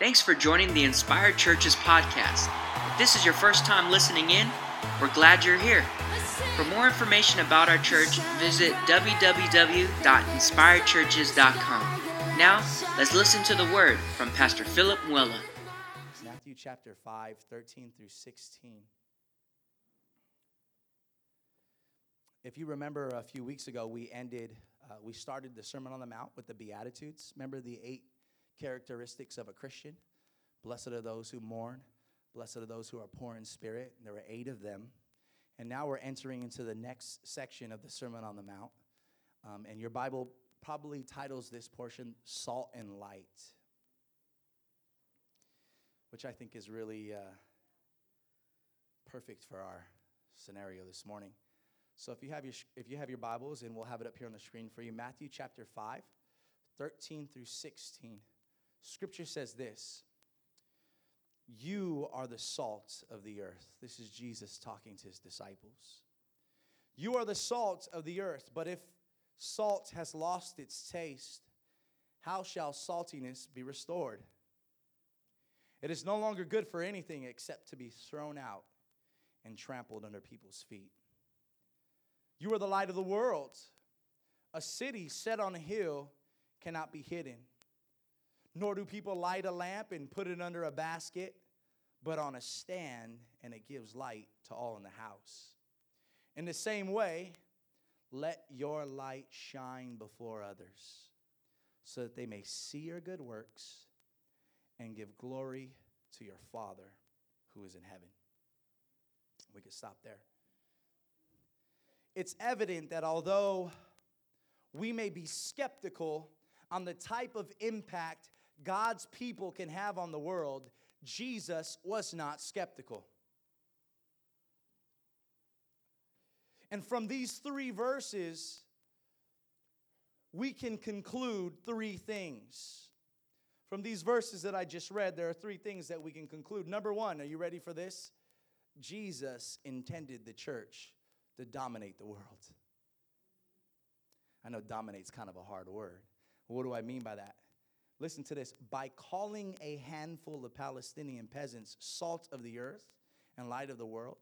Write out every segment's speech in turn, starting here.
Thanks for joining the Inspired Churches podcast. If this is your first time listening in, we're glad you're here. For more information about our church, visit www.inspiredchurches.com. Now, let's listen to the word from Pastor Philip Muella. Matthew chapter 5, 13 through 16. If you remember a few weeks ago, we ended, uh, we started the Sermon on the Mount with the Beatitudes. Remember the eight characteristics of a Christian? Blessed are those who mourn, blessed are those who are poor in spirit. There were eight of them. And now we're entering into the next section of the Sermon on the Mount. Um, and your Bible probably titles this portion Salt and Light, which I think is really uh, perfect for our scenario this morning. So if you have your if you have your Bibles and we'll have it up here on the screen for you Matthew chapter 5 13 through 16 Scripture says this You are the salt of the earth. This is Jesus talking to his disciples. You are the salt of the earth, but if salt has lost its taste, how shall saltiness be restored? It is no longer good for anything except to be thrown out and trampled under people's feet. You are the light of the world. A city set on a hill cannot be hidden. Nor do people light a lamp and put it under a basket, but on a stand, and it gives light to all in the house. In the same way, let your light shine before others, so that they may see your good works and give glory to your Father who is in heaven. We could stop there it's evident that although we may be skeptical on the type of impact God's people can have on the world, Jesus was not skeptical. And from these three verses, we can conclude three things. From these verses that I just read, there are three things that we can conclude. Number one, are you ready for this? Jesus intended the church to dominate the world. I know dominate's kind of a hard word. What do I mean by that? Listen to this. By calling a handful of Palestinian peasants salt of the earth and light of the world,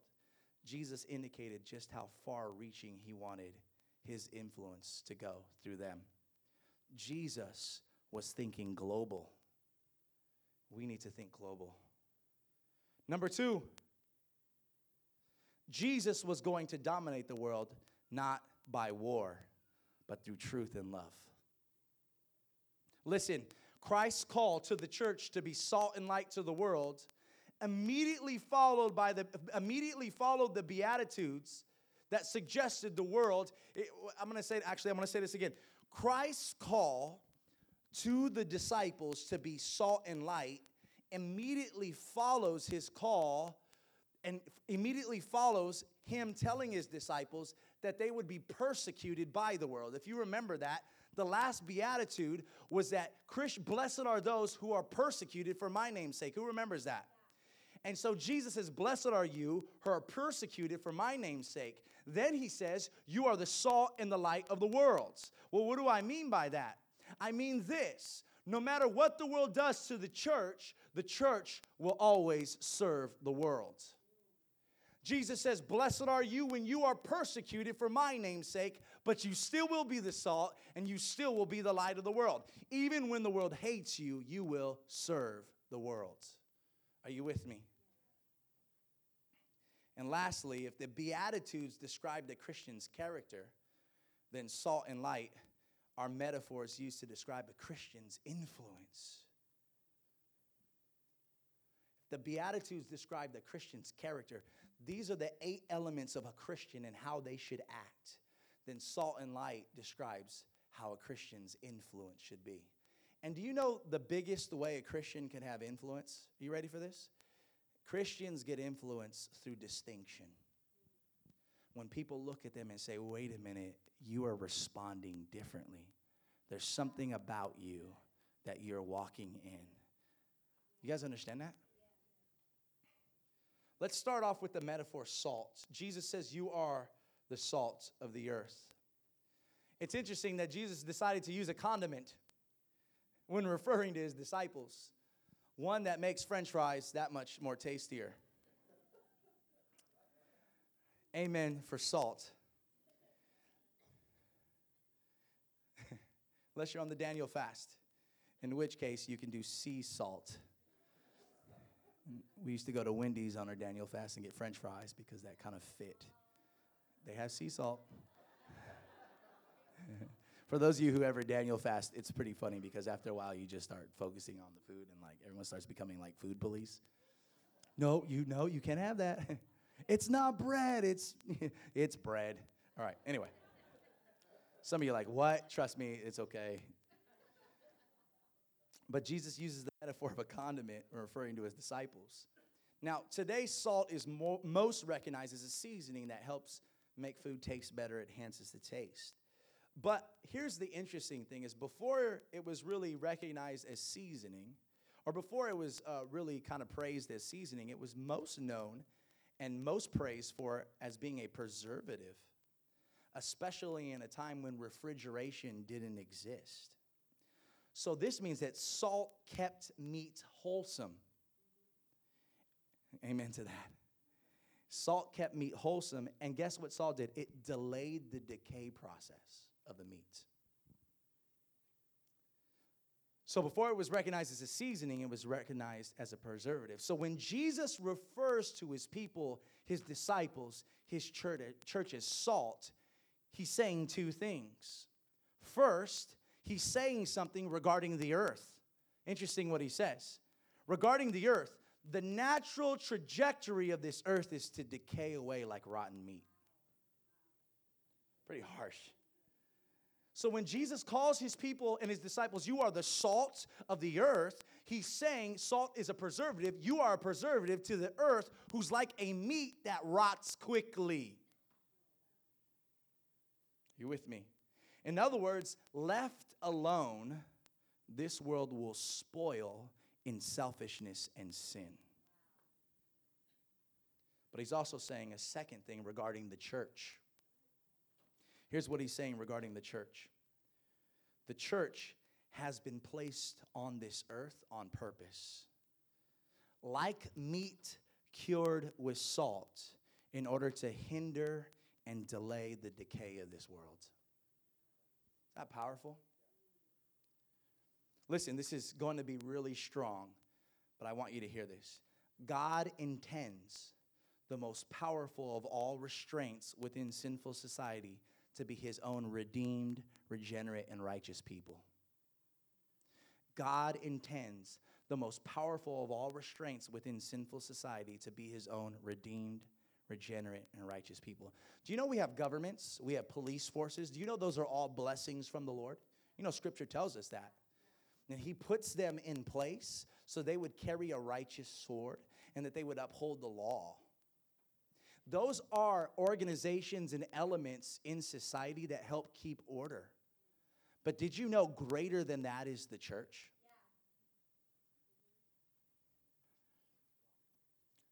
Jesus indicated just how far reaching he wanted his influence to go through them. Jesus was thinking global. We need to think global. Number two, Jesus was going to dominate the world not by war, but through truth and love. Listen, Christ's call to the church to be salt and light to the world immediately followed by the immediately followed the beatitudes that suggested the world it, i'm going to say actually i'm going to say this again christ's call to the disciples to be salt and light immediately follows his call and immediately follows him telling his disciples that they would be persecuted by the world. If you remember that, the last beatitude was that blessed are those who are persecuted for my name's sake. Who remembers that? And so Jesus says, Blessed are you who are persecuted for my name's sake. Then he says, You are the salt and the light of the world. Well, what do I mean by that? I mean this no matter what the world does to the church, the church will always serve the world. Jesus says, Blessed are you when you are persecuted for my name's sake, but you still will be the salt and you still will be the light of the world. Even when the world hates you, you will serve the world. Are you with me? And lastly, if the Beatitudes describe the Christian's character, then salt and light are metaphors used to describe a Christian's influence. The Beatitudes describe the Christian's character. These are the eight elements of a Christian and how they should act. Then salt and light describes how a Christian's influence should be. And do you know the biggest way a Christian can have influence? Are you ready for this? Christians get influence through distinction. When people look at them and say, wait a minute, you are responding differently. There's something about you that you're walking in. You guys understand that? Let's start off with the metaphor salt. Jesus says, You are the salt of the earth. It's interesting that Jesus decided to use a condiment when referring to his disciples. one that makes french fries that much more tastier. Amen for salt. Unless you're on the Daniel fast, in which case you can do sea salt. We used to go to Wendy's on our Daniel fast and get french fries because that kind of fit. They have sea salt. For those of you who ever Daniel fast, it's pretty funny because after a while you just start focusing on the food and like everyone starts becoming like food police. No, you know you can't have that. it's not bread. It's it's bread. All right. Anyway, some of you like, what? Trust me, it's okay. But Jesus uses the metaphor of a condiment, referring to his disciples. Now, today, salt is mo- most recognized as a seasoning that helps make food taste better, it enhances the taste. But here's the interesting thing is before it was really recognized as seasoning, or before it was uh, really kind of praised as seasoning, it was most known and most praised for as being a preservative, especially in a time when refrigeration didn't exist. So this means that salt kept meat wholesome. Amen to that. Salt kept meat wholesome, and guess what salt did? It delayed the decay process of the meat. So before it was recognized as a seasoning, it was recognized as a preservative. So when Jesus refers to his people, his disciples, his church, as salt, he's saying two things. First, he's saying something regarding the earth. Interesting what he says. Regarding the earth, the natural trajectory of this earth is to decay away like rotten meat. Pretty harsh. So when Jesus calls his people and his disciples, you are the salt of the earth, he's saying salt is a preservative. You are a preservative to the earth who's like a meat that rots quickly. You with me? In other words, left alone, this world will spoil in selfishness and sin. But he's also saying a second thing regarding the church. Here's what he's saying regarding the church the church has been placed on this earth on purpose. Like meat cured with salt, in order to hinder and delay the decay of this world. Is that powerful? Listen, this is going to be really strong, but I want you to hear this. God intends the most powerful of all restraints within sinful society to be his own redeemed, regenerate, and righteous people. God intends the most powerful of all restraints within sinful society to be his own redeemed, regenerate, and righteous people. Do you know we have governments? We have police forces. Do you know those are all blessings from the Lord? You know, scripture tells us that. And he puts them in place so they would carry a righteous sword and that they would uphold the law. Those are organizations and elements in society that help keep order. But did you know greater than that is the church?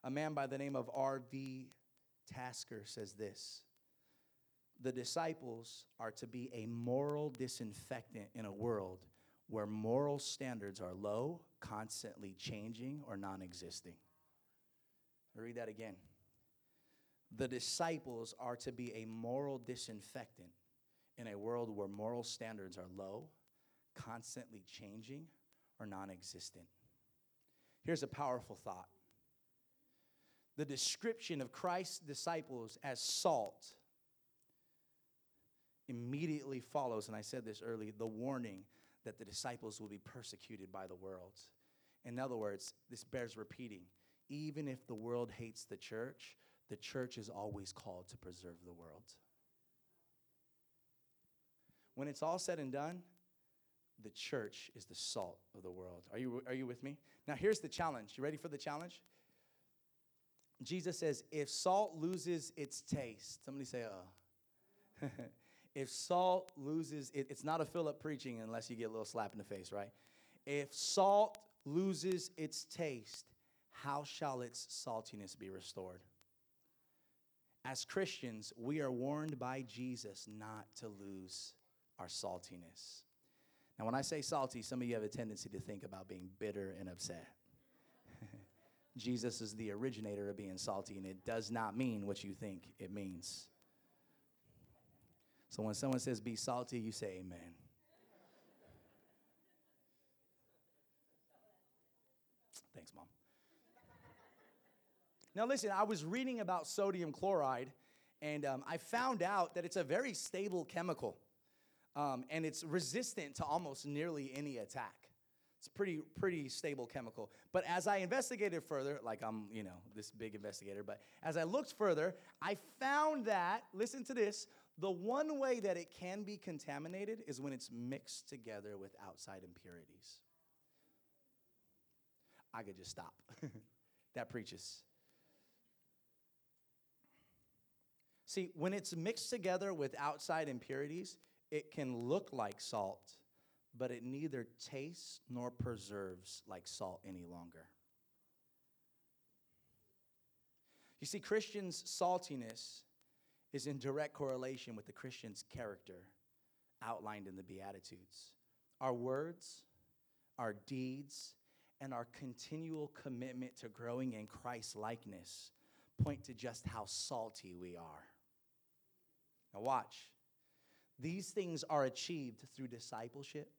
A man by the name of R.V. Tasker says this The disciples are to be a moral disinfectant in a world where moral standards are low, constantly changing, or non existing. Read that again. The disciples are to be a moral disinfectant in a world where moral standards are low, constantly changing, or non existent. Here's a powerful thought the description of Christ's disciples as salt immediately follows, and I said this early, the warning that the disciples will be persecuted by the world. In other words, this bears repeating. Even if the world hates the church, the church is always called to preserve the world. When it's all said and done, the church is the salt of the world. Are you, are you with me? Now, here's the challenge. You ready for the challenge? Jesus says, if salt loses its taste, somebody say, uh. if salt loses, it, it's not a Philip preaching unless you get a little slap in the face, right? If salt loses its taste, how shall its saltiness be restored? As Christians, we are warned by Jesus not to lose our saltiness. Now, when I say salty, some of you have a tendency to think about being bitter and upset. Jesus is the originator of being salty, and it does not mean what you think it means. So when someone says be salty, you say amen. Thanks, Mom. Now, listen, I was reading about sodium chloride, and um, I found out that it's a very stable chemical, um, and it's resistant to almost nearly any attack. It's pretty pretty stable chemical. But as I investigated further, like I'm, you know, this big investigator, but as I looked further, I found that, listen to this, the one way that it can be contaminated is when it's mixed together with outside impurities. I could just stop. that preaches. See, when it's mixed together with outside impurities, it can look like salt, but it neither tastes nor preserves like salt any longer. You see, Christians' saltiness is in direct correlation with the Christian's character outlined in the Beatitudes. Our words, our deeds, and our continual commitment to growing in Christ likeness point to just how salty we are. Now, watch. These things are achieved through discipleship,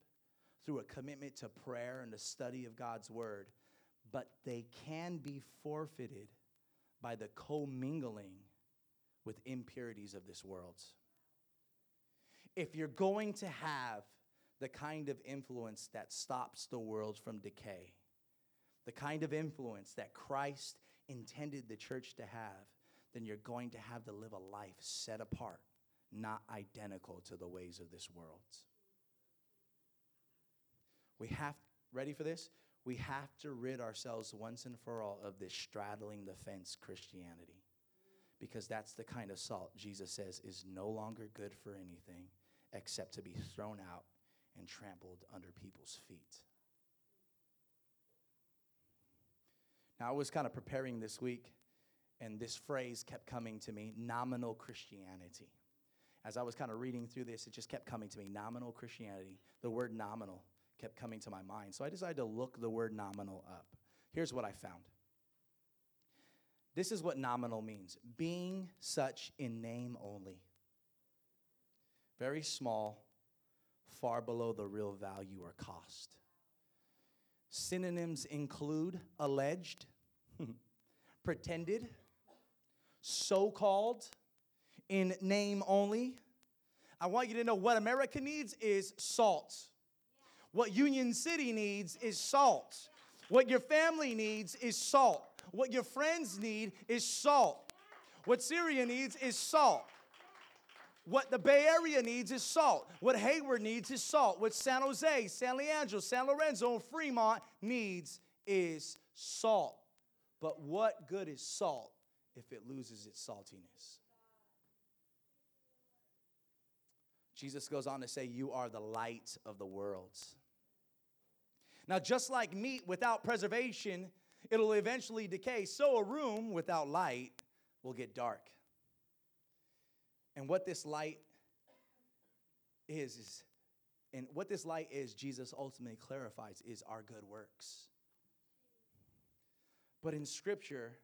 through a commitment to prayer and the study of God's word, but they can be forfeited by the commingling with impurities of this world. If you're going to have the kind of influence that stops the world from decay, the kind of influence that Christ intended the church to have, then you're going to have to live a life set apart, not identical to the ways of this world. We have, ready for this? We have to rid ourselves once and for all of this straddling the fence Christianity because that's the kind of salt Jesus says is no longer good for anything except to be thrown out and trampled under people's feet. Now, I was kind of preparing this week, and this phrase kept coming to me nominal Christianity. As I was kind of reading through this, it just kept coming to me nominal Christianity. The word nominal kept coming to my mind. So I decided to look the word nominal up. Here's what I found this is what nominal means being such in name only. Very small, far below the real value or cost. Synonyms include alleged, pretended, so called, in name only. I want you to know what America needs is salt. What Union City needs is salt. What your family needs is salt. What your friends need is salt. What Syria needs is salt. What the Bay Area needs is salt. What Hayward needs is salt. What San Jose, San Leandro, San Lorenzo, and Fremont needs is salt. But what good is salt if it loses its saltiness? Jesus goes on to say, You are the light of the world. Now, just like meat without preservation it'll eventually decay. So a room without light will get dark. And what this light is, is and what this light is, Jesus ultimately clarifies, is our good works. But in Scripture,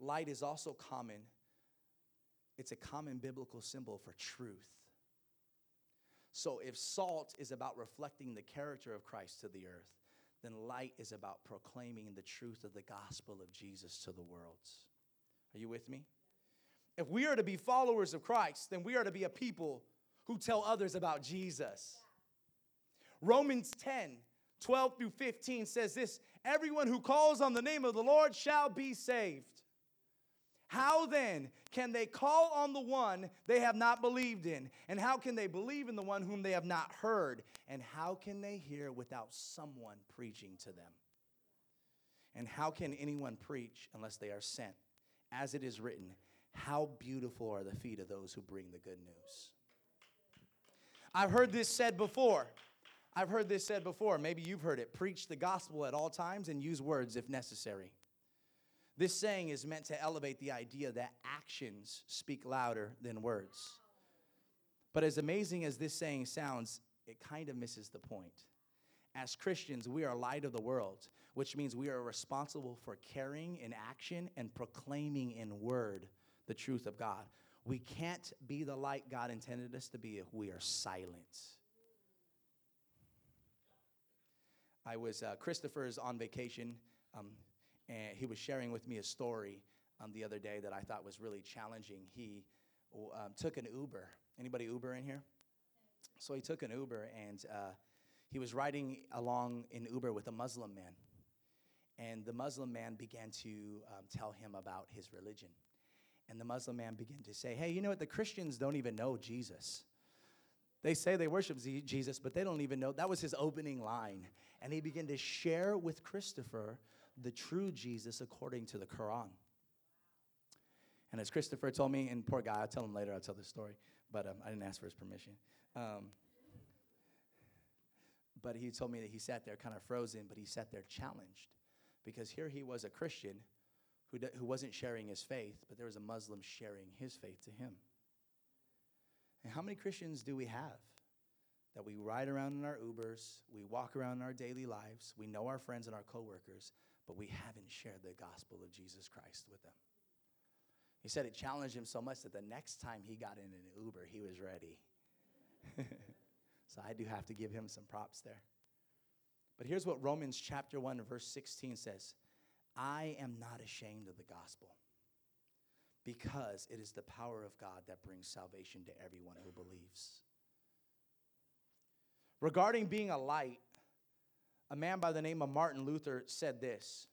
light is also common. It's a common biblical symbol for truth. So if salt is about reflecting the character of Christ to the earth, then light is about proclaiming the truth of the gospel of Jesus to the world. Are you with me? If we are to be followers of Christ, then we are to be a people who tell others about Jesus. Romans 10 12 through 15 says this Everyone who calls on the name of the Lord shall be saved. How then can they call on the one they have not believed in? And how can they believe in the one whom they have not heard? And how can they hear without someone preaching to them? And how can anyone preach unless they are sent? As it is written, how beautiful are the feet of those who bring the good news. I've heard this said before. I've heard this said before. Maybe you've heard it. Preach the gospel at all times and use words if necessary. This saying is meant to elevate the idea that actions speak louder than words. But as amazing as this saying sounds, it kind of misses the point. As Christians, we are light of the world, which means we are responsible for carrying in action and proclaiming in word the truth of God. We can't be the light God intended us to be if we are silent. I was, uh, Christopher's on vacation, um, and he was sharing with me a story um, the other day that I thought was really challenging. He um, took an Uber. Anybody Uber in here? So he took an Uber and uh, he was riding along in Uber with a Muslim man. And the Muslim man began to um, tell him about his religion. And the Muslim man began to say, Hey, you know what? The Christians don't even know Jesus. They say they worship Jesus, but they don't even know. That was his opening line. And he began to share with Christopher the true Jesus according to the Quran. And as Christopher told me, and poor guy, I'll tell him later, I'll tell the story, but um, I didn't ask for his permission. Um, but he told me that he sat there kind of frozen, but he sat there challenged because here he was a Christian who, d- who wasn't sharing his faith, but there was a Muslim sharing his faith to him. And how many Christians do we have? That we ride around in our Ubers, we walk around in our daily lives, we know our friends and our coworkers, but we haven't shared the gospel of Jesus Christ with them. He said it challenged him so much that the next time he got in an Uber, he was ready. so I do have to give him some props there. But here's what Romans chapter 1 verse 16 says. I am not ashamed of the gospel because it is the power of God that brings salvation to everyone who believes. Regarding being a light, a man by the name of Martin Luther said this.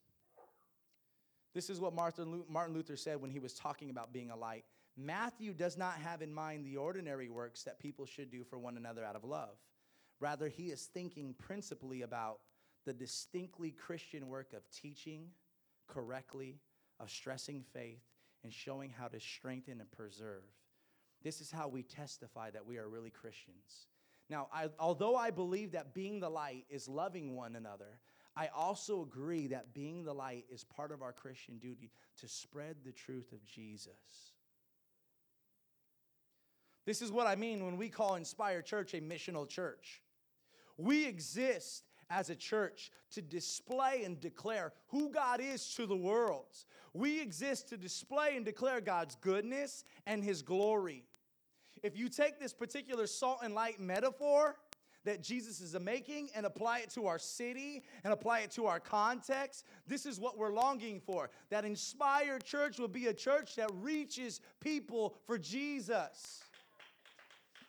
This is what Martin Luther said when he was talking about being a light. Matthew does not have in mind the ordinary works that people should do for one another out of love. Rather, he is thinking principally about the distinctly Christian work of teaching correctly, of stressing faith, and showing how to strengthen and preserve. This is how we testify that we are really Christians. Now, I, although I believe that being the light is loving one another, I also agree that being the light is part of our Christian duty to spread the truth of Jesus. This is what I mean when we call Inspire Church a missional church. We exist as a church to display and declare who God is to the world. We exist to display and declare God's goodness and His glory. If you take this particular salt and light metaphor that Jesus is making and apply it to our city and apply it to our context, this is what we're longing for. That inspired church will be a church that reaches people for Jesus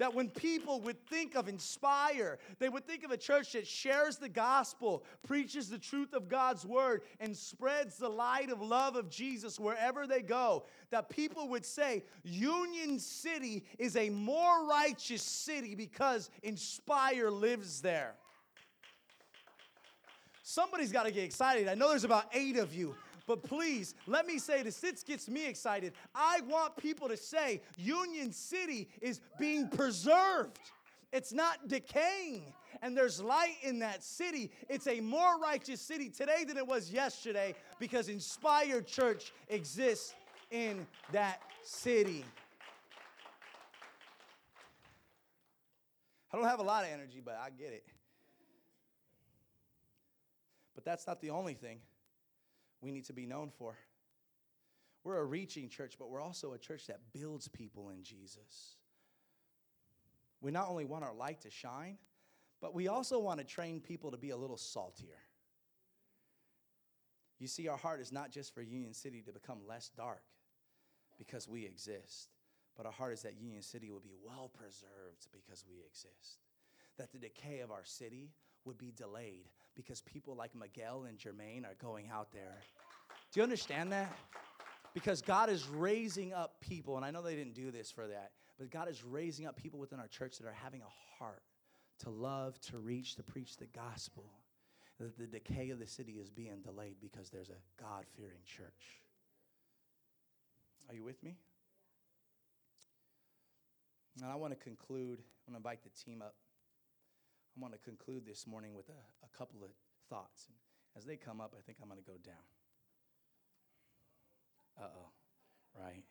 that when people would think of Inspire, they would think of a church that shares the gospel, preaches the truth of God's word, and spreads the light of love of Jesus wherever they go. That people would say, Union City is a more righteous city because Inspire lives there. Somebody's got to get excited. I know there's about eight of you. But please, let me say this. This gets me excited. I want people to say Union City is being preserved. It's not decaying. And there's light in that city. It's a more righteous city today than it was yesterday because Inspired Church exists in that city. I don't have a lot of energy, but I get it. But that's not the only thing we need to be known for. We're a reaching church, but we're also a church that builds people in Jesus. We not only want our light to shine, but we also want to train people to be a little saltier. You see, our heart is not just for Union City to become less dark because we exist, but our heart is that Union City will be well preserved because we exist. That the decay of our city would be delayed because people like Miguel and Jermaine are going out there. Do you understand that? Because God is raising up people, and I know they didn't do this for that, but God is raising up people within our church that are having a heart to love, to reach, to preach the gospel. That the decay of the city is being delayed because there's a God fearing church. Are you with me? And I want to conclude, I want to invite the team up. I want to conclude this morning with a, a couple of thoughts. And as they come up, I think I'm going to go down. Uh oh, right?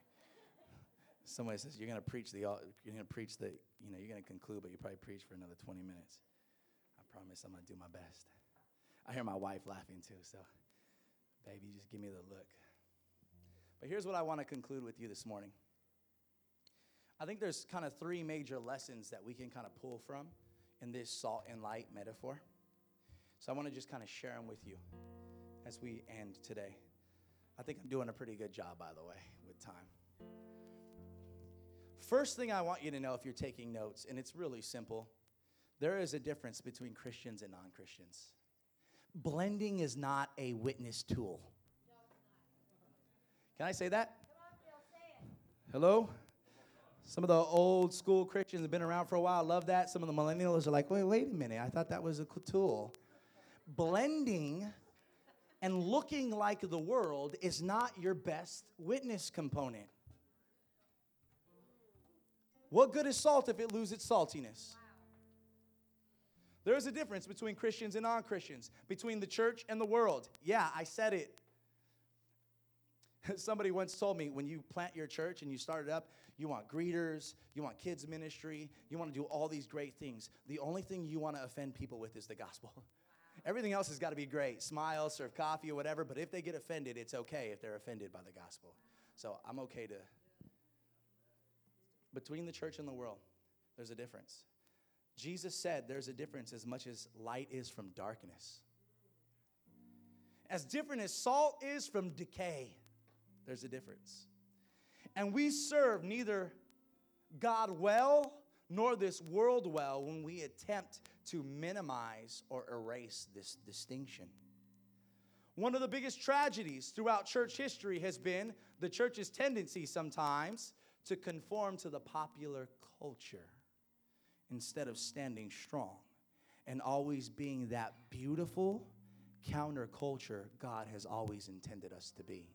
Somebody says you're going to preach the you're going to preach the you know you're going to conclude, but you probably preach for another 20 minutes. I promise I'm going to do my best. I hear my wife laughing too, so baby, just give me the look. But here's what I want to conclude with you this morning. I think there's kind of three major lessons that we can kind of pull from in this salt and light metaphor. So I want to just kind of share them with you as we end today. I think I'm doing a pretty good job, by the way, with time. First thing I want you to know if you're taking notes, and it's really simple there is a difference between Christians and non Christians. Blending is not a witness tool. Can I say that? Hello? Some of the old school Christians have been around for a while, love that. Some of the millennials are like, wait, wait a minute, I thought that was a tool. Blending and looking like the world is not your best witness component. What good is salt if it loses its saltiness? There is a difference between Christians and non Christians, between the church and the world. Yeah, I said it. Somebody once told me when you plant your church and you start it up, you want greeters, you want kids' ministry, you want to do all these great things. The only thing you want to offend people with is the gospel. Everything else has got to be great smile, serve coffee, or whatever, but if they get offended, it's okay if they're offended by the gospel. So I'm okay to. Between the church and the world, there's a difference. Jesus said there's a difference as much as light is from darkness. As different as salt is from decay, there's a difference. And we serve neither God well nor this world well when we attempt to minimize or erase this distinction. One of the biggest tragedies throughout church history has been the church's tendency sometimes to conform to the popular culture instead of standing strong and always being that beautiful counterculture God has always intended us to be.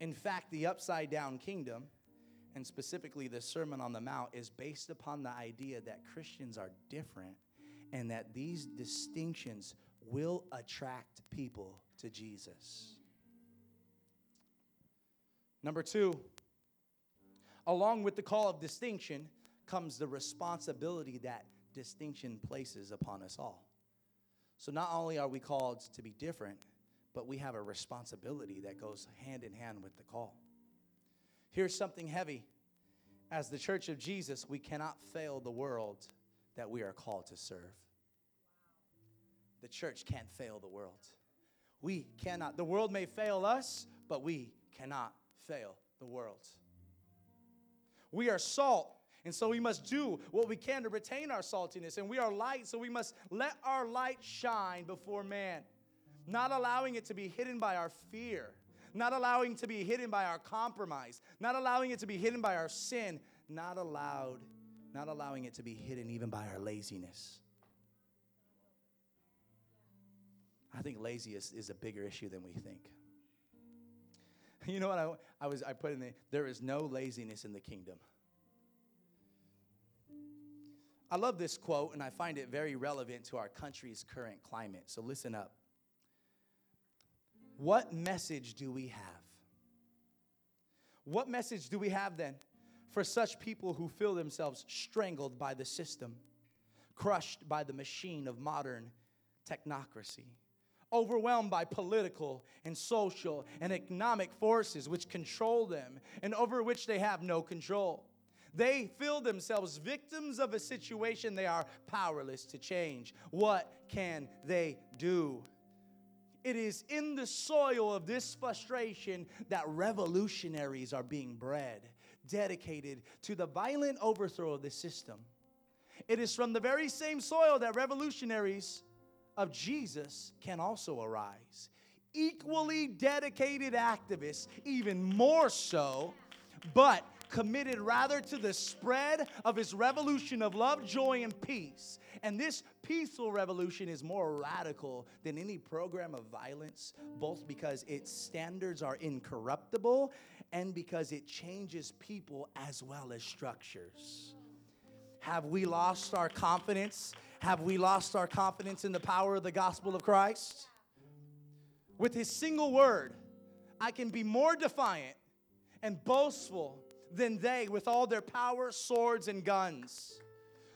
In fact, the upside down kingdom, and specifically the Sermon on the Mount, is based upon the idea that Christians are different and that these distinctions will attract people to Jesus. Number two, along with the call of distinction comes the responsibility that distinction places upon us all. So not only are we called to be different, but we have a responsibility that goes hand in hand with the call. Here's something heavy. As the church of Jesus, we cannot fail the world that we are called to serve. The church can't fail the world. We cannot. The world may fail us, but we cannot fail the world. We are salt, and so we must do what we can to retain our saltiness. And we are light, so we must let our light shine before man not allowing it to be hidden by our fear, not allowing it to be hidden by our compromise, not allowing it to be hidden by our sin, not allowed, not allowing it to be hidden even by our laziness. I think laziness is a bigger issue than we think. You know what I, I was I put in there? There is no laziness in the kingdom. I love this quote and I find it very relevant to our country's current climate. So listen up. What message do we have? What message do we have then for such people who feel themselves strangled by the system, crushed by the machine of modern technocracy, overwhelmed by political and social and economic forces which control them and over which they have no control? They feel themselves victims of a situation they are powerless to change. What can they do? It is in the soil of this frustration that revolutionaries are being bred, dedicated to the violent overthrow of the system. It is from the very same soil that revolutionaries of Jesus can also arise. Equally dedicated activists, even more so, but committed rather to the spread of his revolution of love, joy, and peace. And this peaceful revolution is more radical than any program of violence, both because its standards are incorruptible and because it changes people as well as structures. Have we lost our confidence? Have we lost our confidence in the power of the gospel of Christ? With his single word, I can be more defiant and boastful than they with all their power, swords, and guns.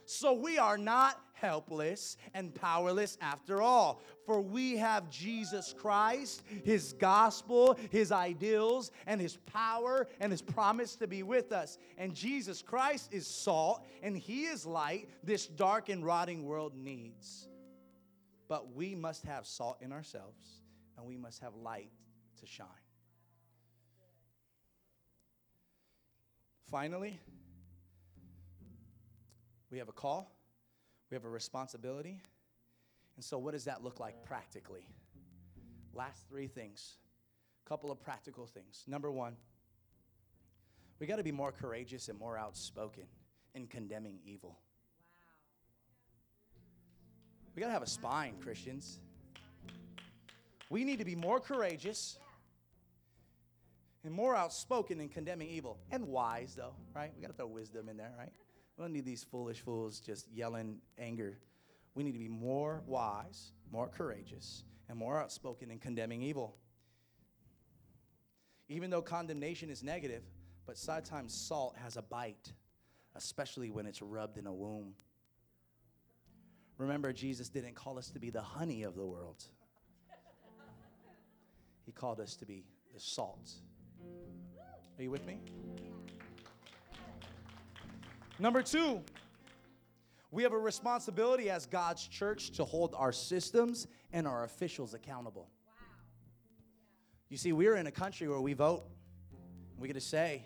So we are not helpless and powerless after all. For we have Jesus Christ, His gospel, His ideals, and His power and His promise to be with us. And Jesus Christ is salt and He is light this dark and rotting world needs. But we must have salt in ourselves and we must have light to shine. Finally, we have a call, we have a responsibility. And so, what does that look like practically? Last three things, a couple of practical things. Number one, we got to be more courageous and more outspoken in condemning evil. We got to have a spine, Christians. We need to be more courageous and more outspoken in condemning evil and wise, though, right? We got to throw wisdom in there, right? We don't need these foolish fools just yelling anger. We need to be more wise, more courageous, and more outspoken in condemning evil. Even though condemnation is negative, but sometimes salt has a bite, especially when it's rubbed in a wound. Remember, Jesus didn't call us to be the honey of the world, He called us to be the salt. Are you with me? Number two, we have a responsibility as God's church to hold our systems and our officials accountable. You see, we're in a country where we vote. We get to say,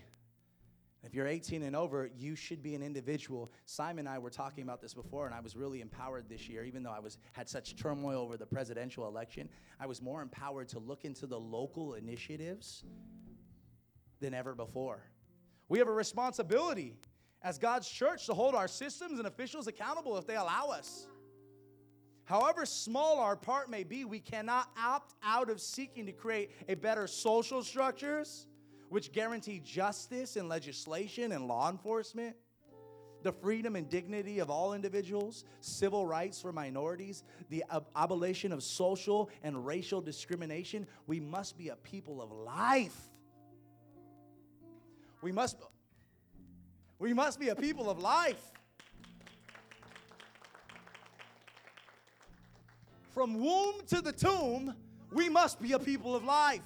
if you're 18 and over, you should be an individual. Simon and I were talking about this before, and I was really empowered this year, even though I was had such turmoil over the presidential election. I was more empowered to look into the local initiatives than ever before. We have a responsibility as God's church to hold our systems and officials accountable if they allow us. However small our part may be, we cannot opt out of seeking to create a better social structures which guarantee justice in legislation and law enforcement, the freedom and dignity of all individuals, civil rights for minorities, the ab- abolition of social and racial discrimination. We must be a people of life. We must, we must be a people of life. From womb to the tomb, we must be a people of life.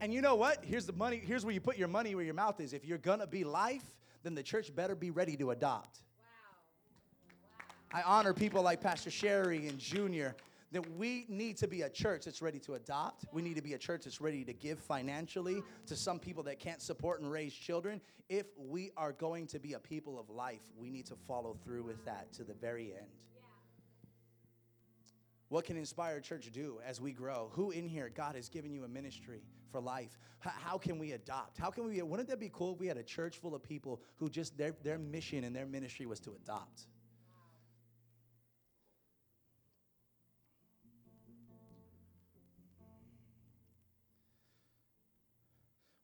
And you know what? Here's the money. Here's where you put your money where your mouth is. If you're gonna be life, then the church better be ready to adopt. Wow. Wow. I honor people like Pastor Sherry and Junior that we need to be a church that's ready to adopt. We need to be a church that's ready to give financially to some people that can't support and raise children. If we are going to be a people of life, we need to follow through with that to the very end. What can Inspired Church do as we grow? Who in here, God has given you a ministry for life? H- how can we adopt? How can we, wouldn't that be cool if we had a church full of people who just, their, their mission and their ministry was to adopt?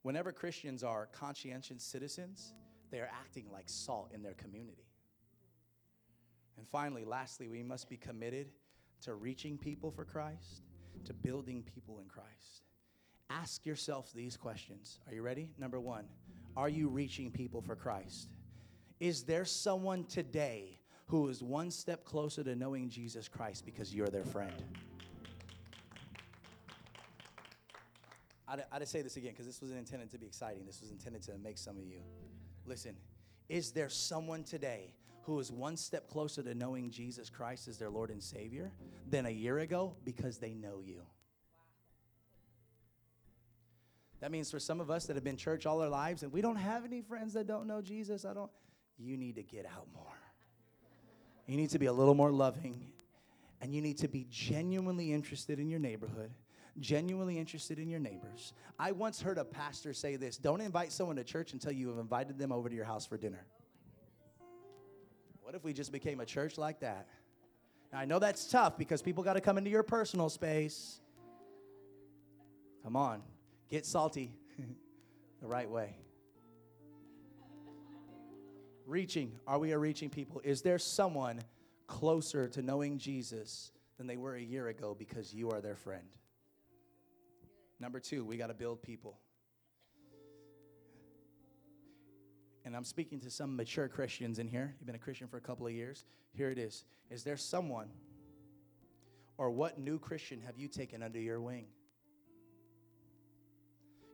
Whenever Christians are conscientious citizens, they are acting like salt in their community. And finally, lastly, we must be committed to reaching people for Christ, to building people in Christ. Ask yourself these questions. Are you ready? Number one, are you reaching people for Christ? Is there someone today who is one step closer to knowing Jesus Christ because you're their friend? I'd, I'd say this again because this wasn't intended to be exciting. This was intended to make some of you listen. Is there someone today who is one step closer to knowing Jesus Christ as their Lord and Savior than a year ago because they know you. That means for some of us that have been church all our lives and we don't have any friends that don't know Jesus, I don't you need to get out more. You need to be a little more loving and you need to be genuinely interested in your neighborhood genuinely interested in your neighbors. I once heard a pastor say this don't invite someone to church until you have invited them over to your house for dinner. What if we just became a church like that? Now, I know that's tough because people got to come into your personal space. Come on, get salty the right way. Reaching, are we a reaching people? Is there someone closer to knowing Jesus than they were a year ago because you are their friend? Number two, we got to build people. and I'm speaking to some mature Christians in here. You've been a Christian for a couple of years. Here it is. Is there someone or what new Christian have you taken under your wing?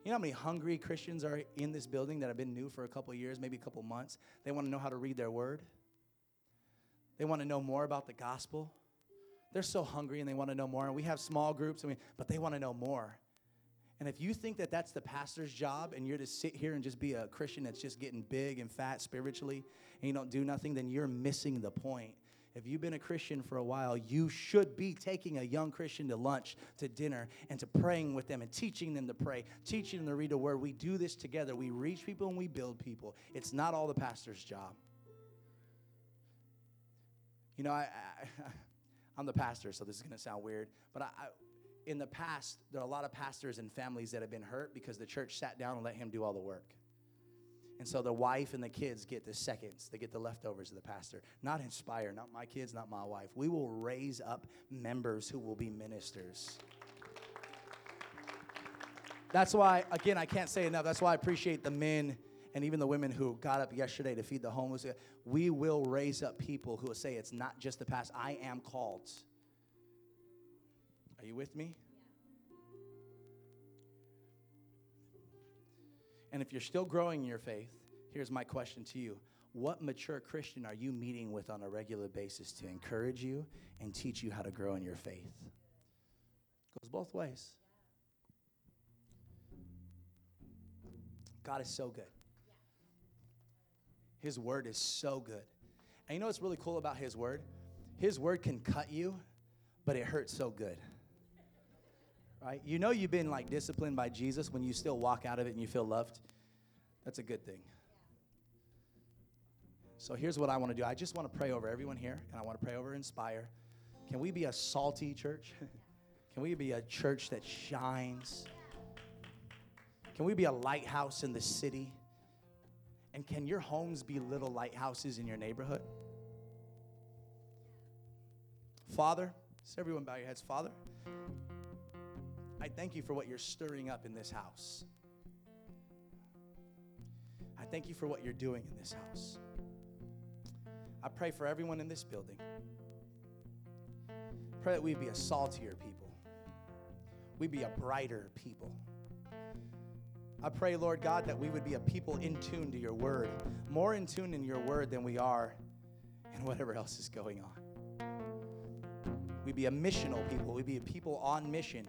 You know how many hungry Christians are in this building that have been new for a couple years, maybe a couple months? They want to know how to read their word. They want to know more about the gospel. They're so hungry and they want to know more. And we have small groups, I mean, but they want to know more. And if you think that that's the pastor's job and you're to sit here and just be a Christian that's just getting big and fat spiritually and you don't do nothing, then you're missing the point. If you've been a Christian for a while, you should be taking a young Christian to lunch, to dinner, and to praying with them and teaching them to pray, teaching them to read a word. We do this together. We reach people and we build people. It's not all the pastor's job. You know, I, I, am the pastor, so this is going to sound weird, but I, I, in the past, there are a lot of pastors and families that have been hurt because the church sat down and let him do all the work. And so the wife and the kids get the seconds, they get the leftovers of the pastor. Not inspire, not my kids, not my wife. We will raise up members who will be ministers. That's why, again, I can't say enough. That's why I appreciate the men and even the women who got up yesterday to feed the homeless. We will raise up people who will say, It's not just the past, I am called. Are you with me? And if you're still growing in your faith, here's my question to you What mature Christian are you meeting with on a regular basis to encourage you and teach you how to grow in your faith? It Goes both ways. God is so good. His word is so good. And you know what's really cool about His word? His word can cut you, but it hurts so good right? You know you've been like disciplined by Jesus when you still walk out of it and you feel loved. That's a good thing. So here's what I want to do. I just want to pray over everyone here, and I want to pray over Inspire. Can we be a salty church? Can we be a church that shines? Can we be a lighthouse in the city? And can your homes be little lighthouses in your neighborhood? Father, everyone bow your heads? Father, I thank you for what you're stirring up in this house. I thank you for what you're doing in this house. I pray for everyone in this building. Pray that we be a saltier people. We be a brighter people. I pray, Lord God, that we would be a people in tune to your word, more in tune in your word than we are in whatever else is going on. We'd be a missional people. We'd be a people on mission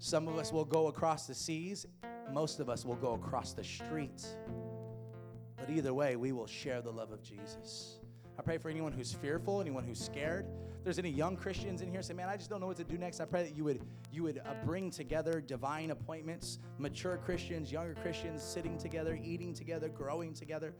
some of us will go across the seas, most of us will go across the streets. But either way, we will share the love of Jesus. I pray for anyone who's fearful, anyone who's scared. If there's any young Christians in here say, "Man, I just don't know what to do next." I pray that you would you would uh, bring together divine appointments, mature Christians, younger Christians sitting together, eating together, growing together.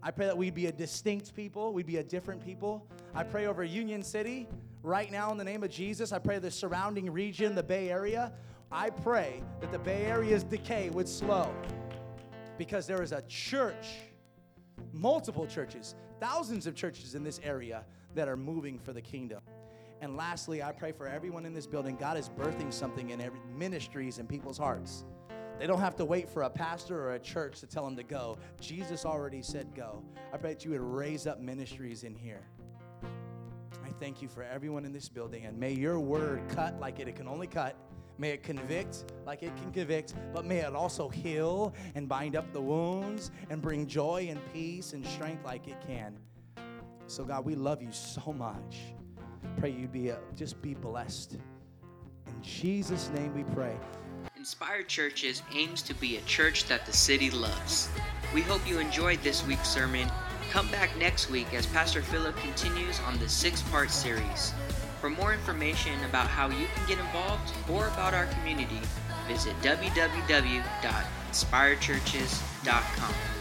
I pray that we'd be a distinct people, we'd be a different people. I pray over Union City right now in the name of Jesus. I pray the surrounding region, the Bay Area, I pray that the Bay Area's decay would slow because there is a church, multiple churches, thousands of churches in this area that are moving for the kingdom. And lastly, I pray for everyone in this building. God is birthing something in every ministries in people's hearts. They don't have to wait for a pastor or a church to tell them to go. Jesus already said go. I pray that you would raise up ministries in here. I thank you for everyone in this building, and may your word cut like it. it can only cut May it convict like it can convict, but may it also heal and bind up the wounds and bring joy and peace and strength like it can. So, God, we love you so much. Pray you'd be a, just be blessed. In Jesus' name we pray. Inspired Churches aims to be a church that the city loves. We hope you enjoyed this week's sermon. Come back next week as Pastor Philip continues on the six part series. For more information about how you can get involved or about our community, visit www.inspiredchurches.com.